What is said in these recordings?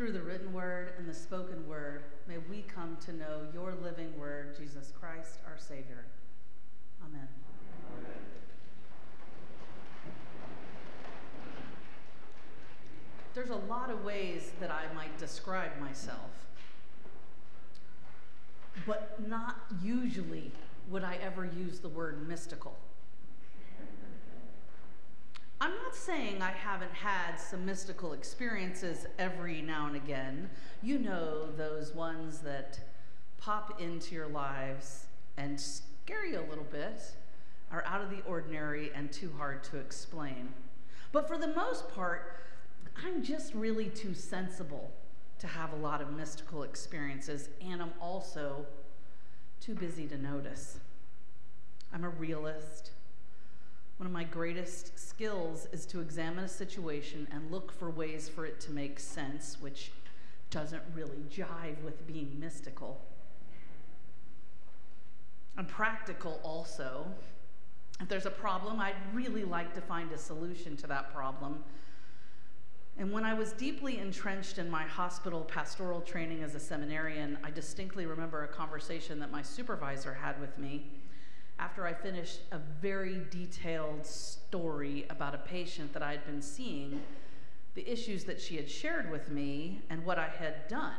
Through the written word and the spoken word, may we come to know your living word, Jesus Christ, our Savior. Amen. Amen. There's a lot of ways that I might describe myself, but not usually would I ever use the word mystical. I'm not saying I haven't had some mystical experiences every now and again. You know, those ones that pop into your lives and scare you a little bit, are out of the ordinary and too hard to explain. But for the most part, I'm just really too sensible to have a lot of mystical experiences, and I'm also too busy to notice. I'm a realist. One of my greatest skills is to examine a situation and look for ways for it to make sense, which doesn't really jive with being mystical. I'm practical also. If there's a problem, I'd really like to find a solution to that problem. And when I was deeply entrenched in my hospital pastoral training as a seminarian, I distinctly remember a conversation that my supervisor had with me after I finished a very detailed story about a patient that I had been seeing, the issues that she had shared with me, and what I had done.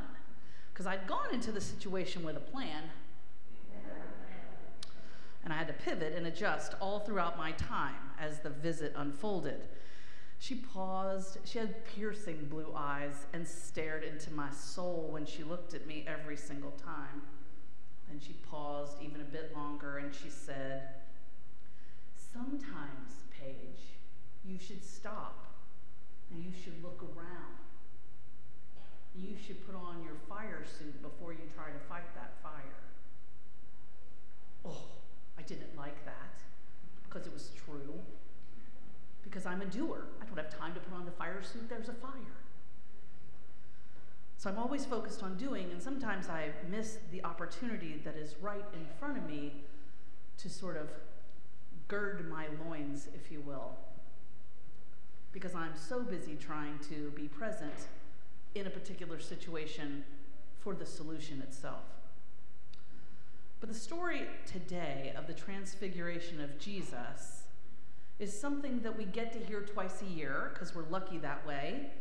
Because I'd gone into the situation with a plan, and I had to pivot and adjust all throughout my time as the visit unfolded. She paused. She had piercing blue eyes and stared into my soul when she looked at me every single time. And she paused even a bit longer and she said, Sometimes, Paige, you should stop and you should look around. You should put on your fire suit before you try to fight that fire. Oh, I didn't like that because it was true. Because I'm a doer. I don't have time to put on the fire suit, there's a fire. So I'm always focused on doing, and sometimes I miss the opportunity that is right in front of me to sort of gird my loins, if you will, because I'm so busy trying to be present in a particular situation for the solution itself. But the story today of the transfiguration of Jesus is something that we get to hear twice a year, because we're lucky that way.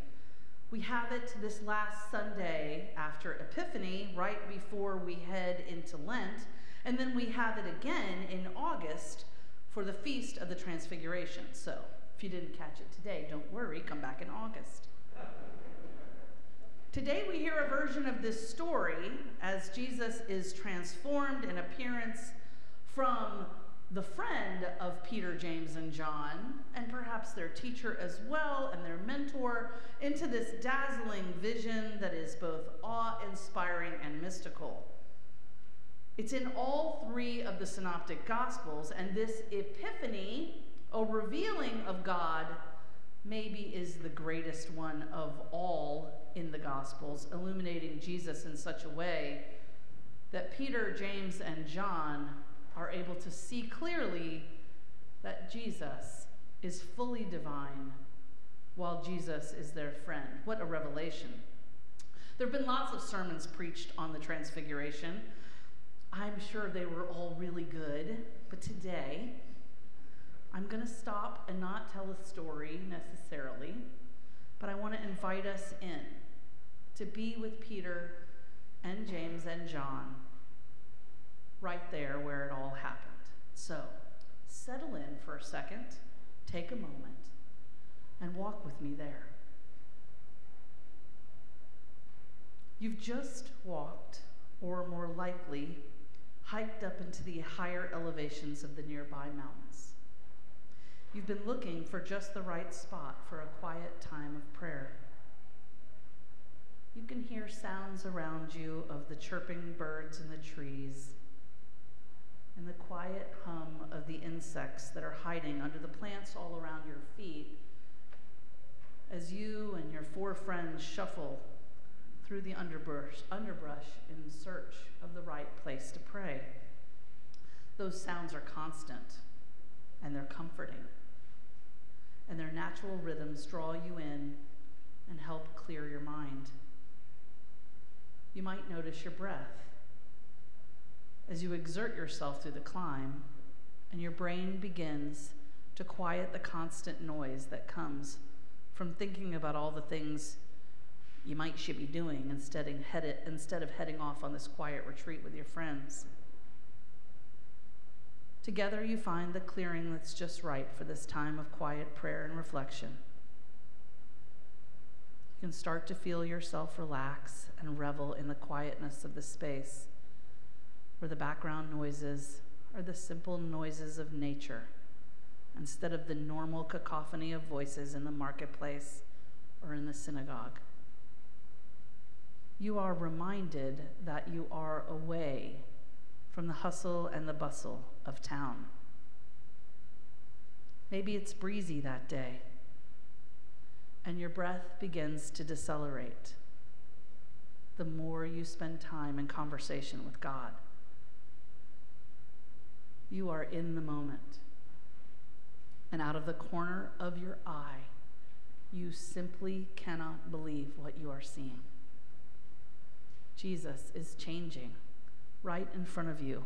We have it this last Sunday after Epiphany, right before we head into Lent, and then we have it again in August for the Feast of the Transfiguration. So, if you didn't catch it today, don't worry, come back in August. Today we hear a version of this story as Jesus is transformed in appearance from the friend of Peter, James, and John, and perhaps their teacher as well, and their mentor, into this dazzling vision that is both awe inspiring and mystical. It's in all three of the synoptic gospels, and this epiphany, a revealing of God, maybe is the greatest one of all in the gospels, illuminating Jesus in such a way that Peter, James, and John are able to see clearly that Jesus is fully divine while Jesus is their friend. What a revelation. There have been lots of sermons preached on the Transfiguration. I'm sure they were all really good, but today I'm going to stop and not tell a story necessarily, but I want to invite us in to be with Peter and James and John right there where it all happened. So settle in for a second, take a moment, and walk with me there. You've just walked, or more likely, hiked up into the higher elevations of the nearby mountains. You've been looking for just the right spot for a quiet time of prayer. You can hear sounds around you of the chirping birds in the trees and the quiet hum of the insects that are hiding under the plants all around your feet as you and your four friends shuffle through the underbrush, underbrush in search of the right place to pray. Those sounds are constant and they're comforting, and their natural rhythms draw you in and help clear your mind. You might notice your breath as you exert yourself through the climb and your brain begins to quiet the constant noise that comes from thinking about all the things you might should be doing instead of, headed, instead of heading off on this quiet retreat with your friends. Together, you find the clearing that's just right for this time of quiet prayer and reflection. You can start to feel yourself relax and revel in the quietness of the space where the background noises are the simple noises of nature instead of the normal cacophony of voices in the marketplace or in the synagogue. You are reminded that you are away from the hustle and the bustle of town. Maybe it's breezy that day, and your breath begins to decelerate the more you spend time in conversation with God. You are in the moment, and out of the corner of your eye, you simply cannot believe what you are seeing. Jesus is changing right in front of you.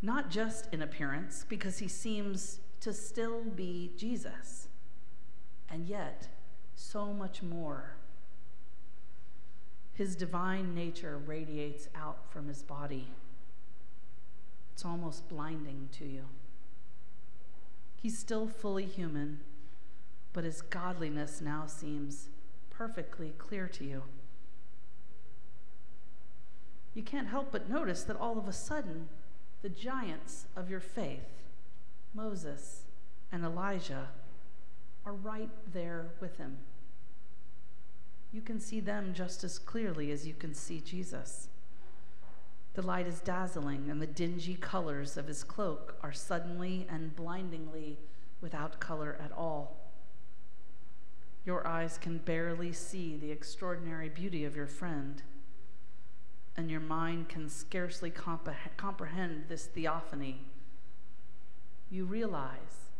Not just in appearance, because he seems to still be Jesus, and yet so much more. His divine nature radiates out from his body. It's almost blinding to you. He's still fully human, but his godliness now seems perfectly clear to you you can't help but notice that all of a sudden, the giants of your faith, Moses and Elijah, are right there with him. You can see them just as clearly as you can see Jesus. The light is dazzling, and the dingy colors of his cloak are suddenly and blindingly without color at all. Your eyes can barely see the extraordinary beauty of your friend and your mind can scarcely comprehend this theophany, you realize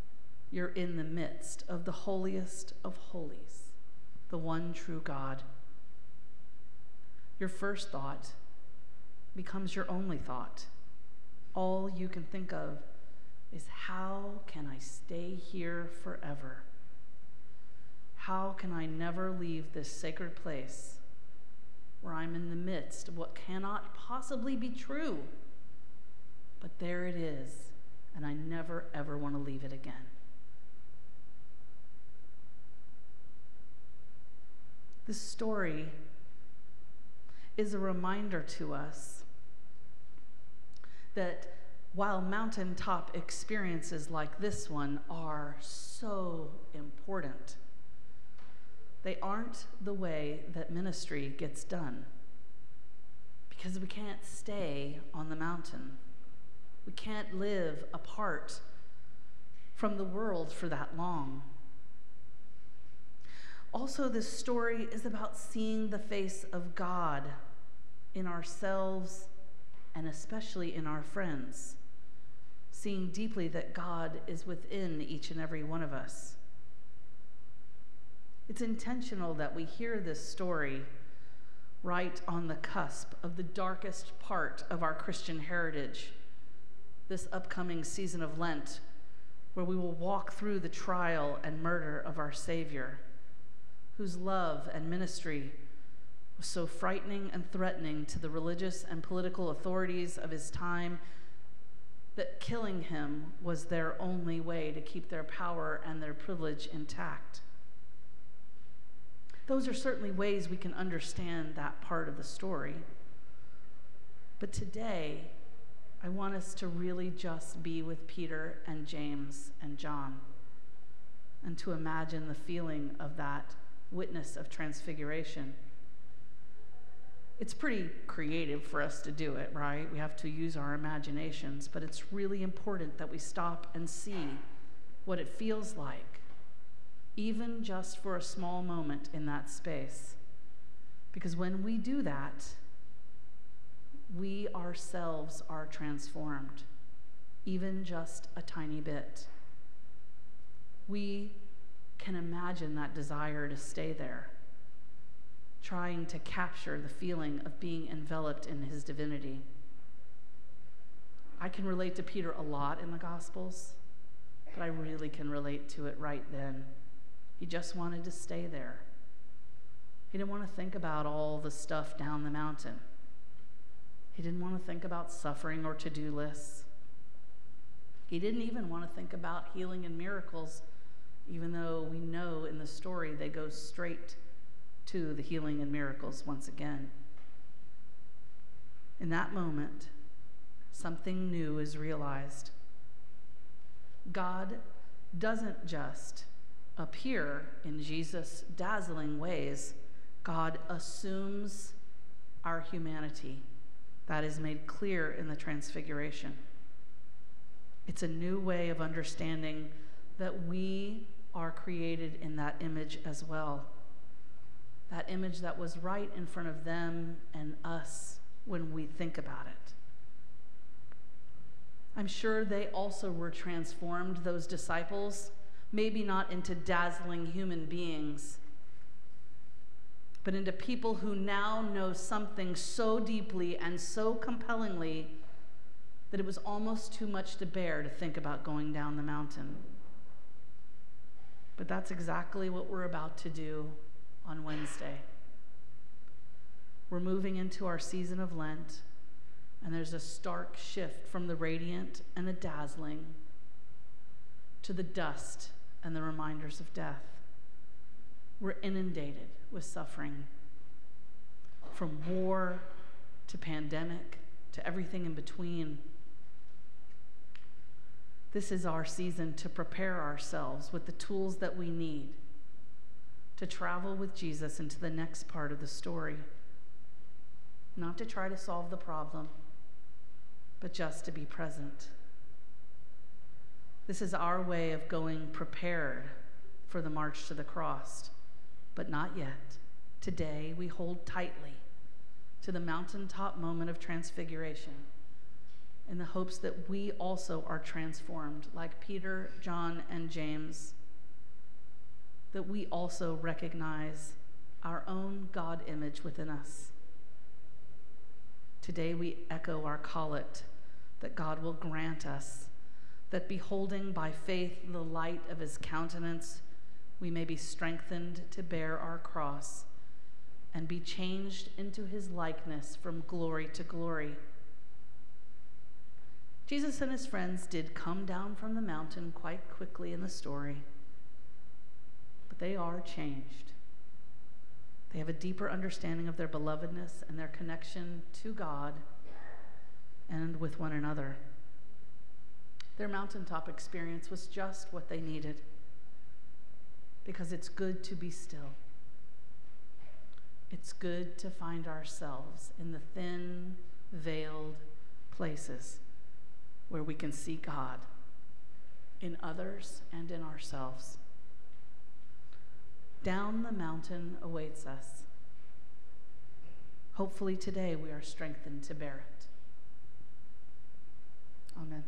you're in the midst of the holiest of holies, the one true God. Your first thought becomes your only thought. All you can think of is how can I stay here forever? How can I never leave this sacred place where I'm in the midst of what cannot possibly be true. But there it is, and I never, ever want to leave it again. This story is a reminder to us that while mountaintop experiences like this one are so important, they aren't the way that ministry gets done. Because we can't stay on the mountain. We can't live apart from the world for that long. Also, this story is about seeing the face of God in ourselves and especially in our friends, seeing deeply that God is within each and every one of us. It's intentional that we hear this story right on the cusp of the darkest part of our Christian heritage, this upcoming season of Lent, where we will walk through the trial and murder of our Savior, whose love and ministry was so frightening and threatening to the religious and political authorities of his time that killing him was their only way to keep their power and their privilege intact. Those are certainly ways we can understand that part of the story. But today, I want us to really just be with Peter and James and John and to imagine the feeling of that witness of transfiguration. It's pretty creative for us to do it, right? We have to use our imaginations, but it's really important that we stop and see what it feels like even just for a small moment in that space. Because when we do that, we ourselves are transformed, even just a tiny bit. We can imagine that desire to stay there, trying to capture the feeling of being enveloped in his divinity. I can relate to Peter a lot in the Gospels, but I really can relate to it right then. He just wanted to stay there. He didn't want to think about all the stuff down the mountain. He didn't want to think about suffering or to do lists. He didn't even want to think about healing and miracles, even though we know in the story they go straight to the healing and miracles once again. In that moment, something new is realized. God doesn't just appear in Jesus' dazzling ways, God assumes our humanity. That is made clear in the Transfiguration. It's a new way of understanding that we are created in that image as well. That image that was right in front of them and us when we think about it. I'm sure they also were transformed, those disciples, maybe not into dazzling human beings, but into people who now know something so deeply and so compellingly that it was almost too much to bear to think about going down the mountain. But that's exactly what we're about to do on Wednesday. We're moving into our season of Lent, and there's a stark shift from the radiant and the dazzling to the dust and the reminders of death. We're inundated with suffering from war to pandemic to everything in between. This is our season to prepare ourselves with the tools that we need to travel with Jesus into the next part of the story. Not to try to solve the problem, but just to be present. This is our way of going prepared for the march to the cross, but not yet. Today, we hold tightly to the mountaintop moment of transfiguration in the hopes that we also are transformed, like Peter, John, and James, that we also recognize our own God image within us. Today we echo our collect that God will grant us, that beholding by faith the light of his countenance, we may be strengthened to bear our cross and be changed into his likeness from glory to glory Jesus and his friends did come down from the mountain quite quickly in the story, they are changed. They have a deeper understanding of their belovedness and their connection to God and with one another. Their mountaintop experience was just what they needed because it's good to be still. It's good to find ourselves in the thin, veiled places where we can see God in others and in ourselves. Down the mountain awaits us. Hopefully, today we are strengthened to bear it. Amen.